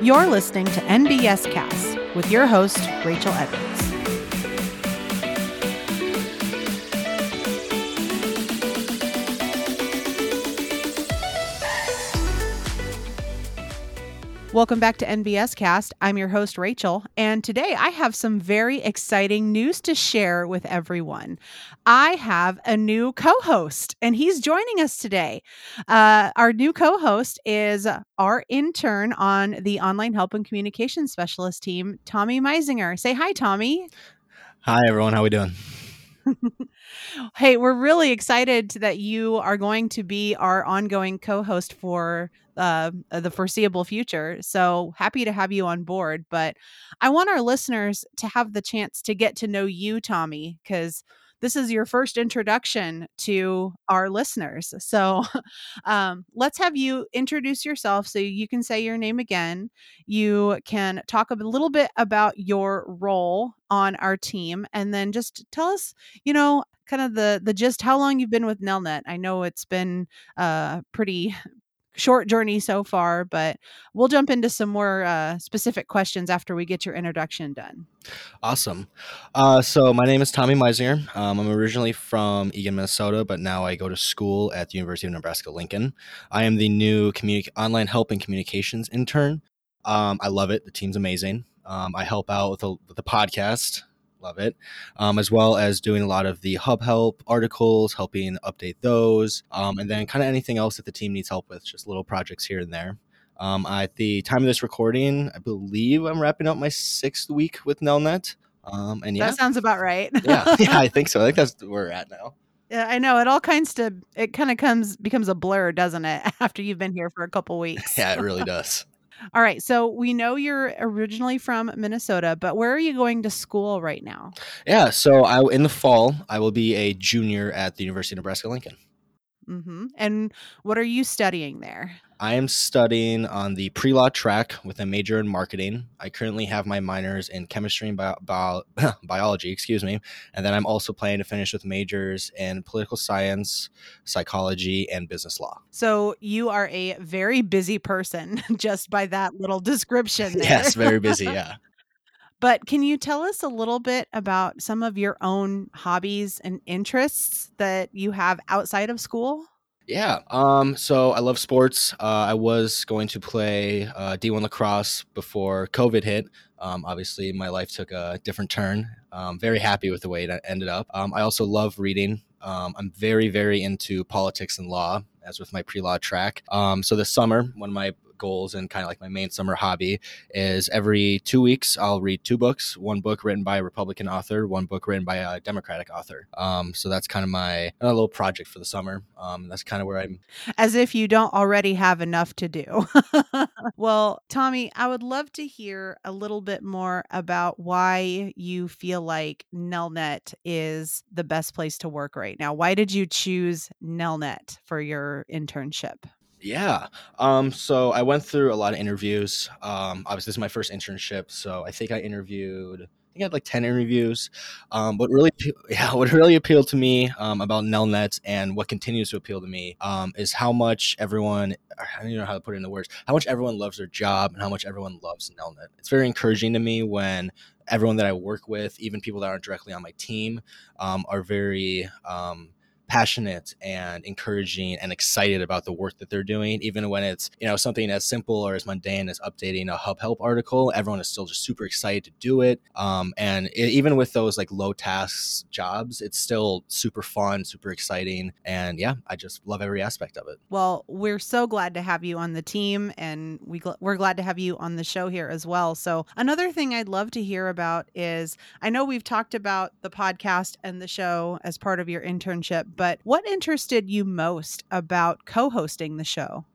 You're listening to NBS Cast with your host, Rachel Edwards. Welcome back to NBS Cast. I'm your host, Rachel, and today I have some very exciting news to share with everyone. I have a new co host, and he's joining us today. Uh, our new co host is our intern on the Online Help and Communication Specialist team, Tommy Meisinger. Say hi, Tommy. Hi, everyone. How we doing? hey, we're really excited that you are going to be our ongoing co-host for uh, the foreseeable future. So happy to have you on board. But I want our listeners to have the chance to get to know you, Tommy, because this is your first introduction to our listeners. So um, let's have you introduce yourself so you can say your name again. You can talk a little bit about your role on our team and then just tell us, you know, kind of the the gist how long you've been with nelnet i know it's been uh pretty short journey so far, but we'll jump into some more uh, specific questions after we get your introduction done. Awesome. Uh, so my name is Tommy Meisinger. Um, I'm originally from Eagan, Minnesota, but now I go to school at the University of Nebraska Lincoln. I am the new communi- online help and communications intern. Um, I love it. The team's amazing. Um, I help out with, with the podcast love it. Um, as well as doing a lot of the hub help articles, helping update those, um, and then kind of anything else that the team needs help with, just little projects here and there. Um, at the time of this recording, I believe I'm wrapping up my sixth week with Nelnet. Um, and yeah, that sounds about right. yeah, yeah, I think so. I think that's where we're at now. Yeah, I know. It all kinds to it kind of comes becomes a blur, doesn't it? After you've been here for a couple weeks. yeah, it really does. All right. So we know you're originally from Minnesota, but where are you going to school right now? Yeah. So I in the fall I will be a junior at the University of Nebraska Lincoln. Mm-hmm. And what are you studying there? I am studying on the pre law track with a major in marketing. I currently have my minors in chemistry and bio- bio- biology, excuse me. And then I'm also planning to finish with majors in political science, psychology, and business law. So you are a very busy person just by that little description. There. yes, very busy. Yeah. But can you tell us a little bit about some of your own hobbies and interests that you have outside of school? Yeah. Um, so I love sports. Uh, I was going to play uh, D1 lacrosse before COVID hit. Um, obviously, my life took a different turn. Um, very happy with the way it ended up. Um, I also love reading. Um, I'm very, very into politics and law, as with my pre law track. Um, so this summer, one of my goals and kind of like my main summer hobby is every two weeks I'll read two books. One book written by a Republican author, one book written by a Democratic author. Um, so that's kind of my little project for the summer. Um, that's kind of where I'm. As if you don't already have enough to do. well, Tommy, I would love to hear a little bit more about why you feel like Nelnet is the best place to work right now. Why did you choose Nelnet for your internship? Yeah. Um, so I went through a lot of interviews. Um, obviously, this is my first internship, so I think I interviewed. I think I had like ten interviews. Um, what really, yeah, what really appealed to me um, about Nelnet and what continues to appeal to me um, is how much everyone. I don't even know how to put it into words. How much everyone loves their job and how much everyone loves Nelnet. It's very encouraging to me when everyone that I work with, even people that aren't directly on my team, um, are very um, passionate and encouraging and excited about the work that they're doing even when it's you know something as simple or as mundane as updating a hub help article everyone is still just super excited to do it. Um, and it, even with those like low tasks jobs it's still super fun super exciting and yeah i just love every aspect of it. Well we're so glad to have you on the team and we gl- we're glad to have you on the show here as well. So another thing i'd love to hear about is i know we've talked about the podcast and the show as part of your internship but what interested you most about co hosting the show?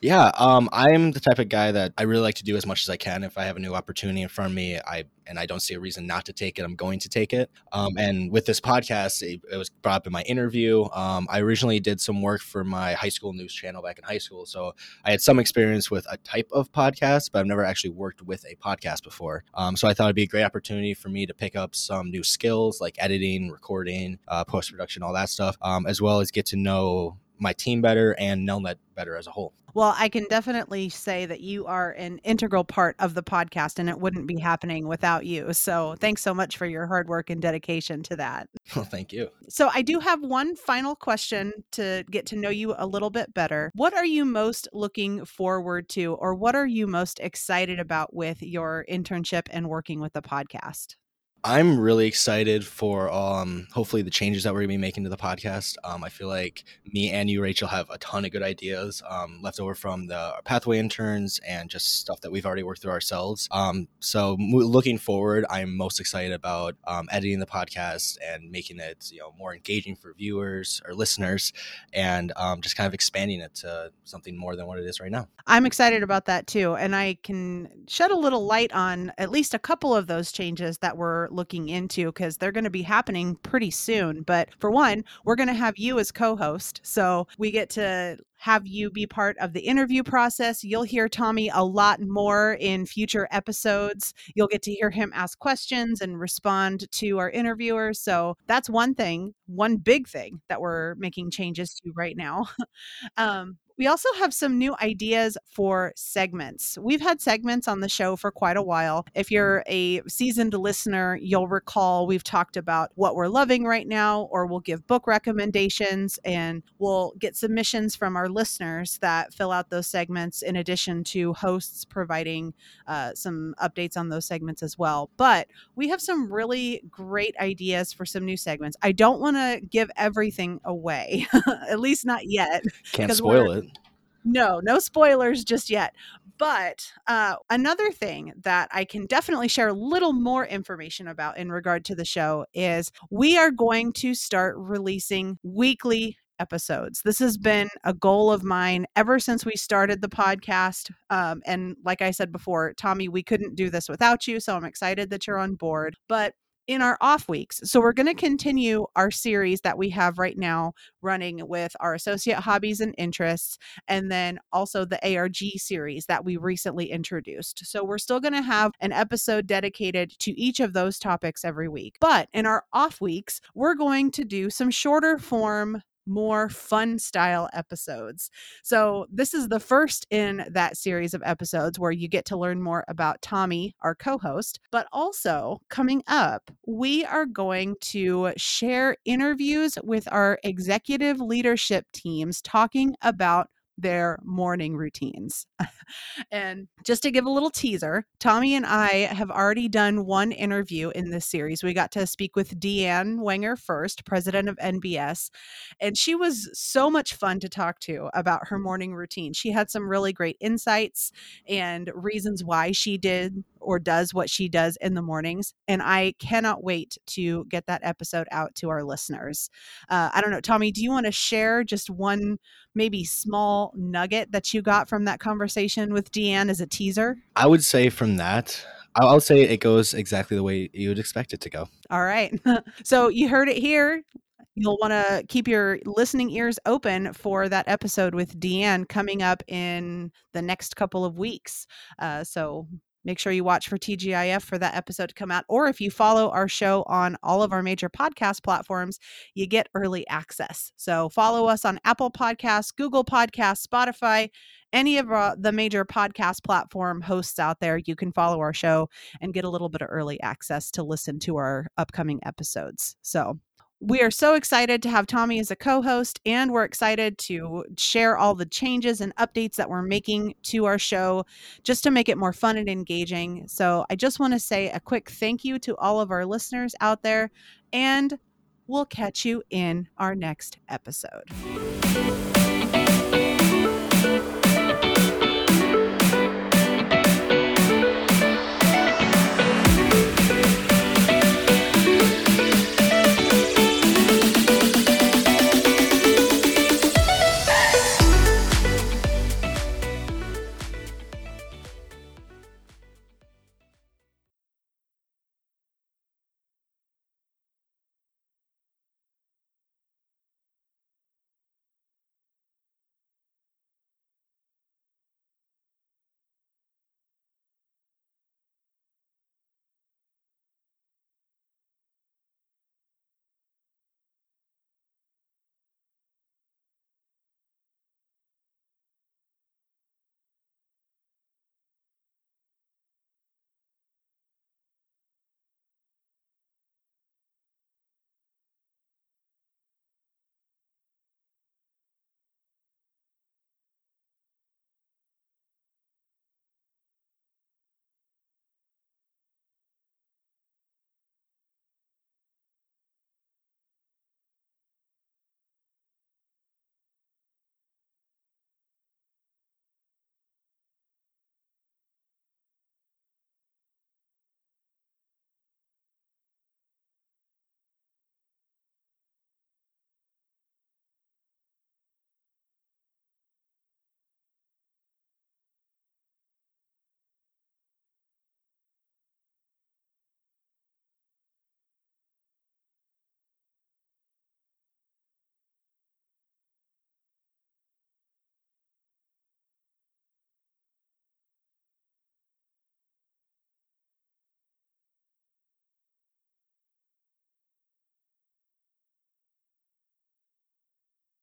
Yeah, um, I'm the type of guy that I really like to do as much as I can. If I have a new opportunity in front of me, I and I don't see a reason not to take it, I'm going to take it. Um, and with this podcast, it, it, was brought up in my interview. Um, I originally did some work for my high school news channel back in high school, so I had some experience with a type of podcast, but I've never actually worked with a podcast before. Um, so I thought it'd be a great opportunity for me to pick up some new skills like editing, recording, uh, post production, all that stuff, um, as well as get to know my team better and Nelnet better as a whole. Well, I can definitely say that you are an integral part of the podcast and it wouldn't be happening without you. So thanks so much for your hard work and dedication to that. Well, thank you. So I do have one final question to get to know you a little bit better. What are you most looking forward to, or what are you most excited about with your internship and working with the podcast? I'm really excited for um, hopefully the changes that we're gonna be making to the podcast. Um, I feel like me and you, Rachel, have a ton of good ideas um, left over from the pathway interns and just stuff that we've already worked through ourselves. Um, so looking forward, I'm most excited about um, editing the podcast and making it you know more engaging for viewers or listeners, and um, just kind of expanding it to something more than what it is right now. I'm excited about that too, and I can shed a little light on at least a couple of those changes that we're looking into because they're going to be happening pretty soon. But for one, we're going to have you as co host. So we get to have you be part of the interview process. You'll hear Tommy a lot more in future episodes. You'll get to hear him ask questions and respond to our interviewers. So that's one thing, one big thing that we're making changes to right now. um, we also have some new ideas for segments. We've had segments on the show for quite a while. If you're a seasoned listener, you'll recall we've talked about what we're loving right now, or we'll give book recommendations and we'll get submissions from our listeners that fill out those segments, in addition to hosts providing uh, some updates on those segments as well. But we have some really great ideas for some new segments. I don't want to give everything away, at least not yet. Can't spoil it. No, no spoilers just yet. But uh, another thing that I can definitely share a little more information about in regard to the show is we are going to start releasing weekly episodes. This has been a goal of mine ever since we started the podcast. Um, and like I said before, Tommy, we couldn't do this without you. So I'm excited that you're on board. But in our off weeks. So we're going to continue our series that we have right now running with our associate hobbies and interests and then also the ARG series that we recently introduced. So we're still going to have an episode dedicated to each of those topics every week. But in our off weeks, we're going to do some shorter form more fun style episodes. So, this is the first in that series of episodes where you get to learn more about Tommy, our co host. But also, coming up, we are going to share interviews with our executive leadership teams talking about their morning routines. and just to give a little teaser, Tommy and I have already done one interview in this series. We got to speak with Deanne Wenger first, president of NBS, and she was so much fun to talk to about her morning routine. She had some really great insights and reasons why she did or does what she does in the mornings. And I cannot wait to get that episode out to our listeners. Uh, I don't know, Tommy, do you want to share just one maybe small nugget that you got from that conversation with Deanne as a teaser? I would say from that, I'll say it goes exactly the way you would expect it to go. All right. so you heard it here. You'll want to keep your listening ears open for that episode with Deanne coming up in the next couple of weeks. Uh, so Make sure you watch for TGIF for that episode to come out. Or if you follow our show on all of our major podcast platforms, you get early access. So follow us on Apple Podcasts, Google Podcasts, Spotify, any of uh, the major podcast platform hosts out there. You can follow our show and get a little bit of early access to listen to our upcoming episodes. So we are so excited to have Tommy as a co host, and we're excited to share all the changes and updates that we're making to our show just to make it more fun and engaging. So, I just want to say a quick thank you to all of our listeners out there, and we'll catch you in our next episode.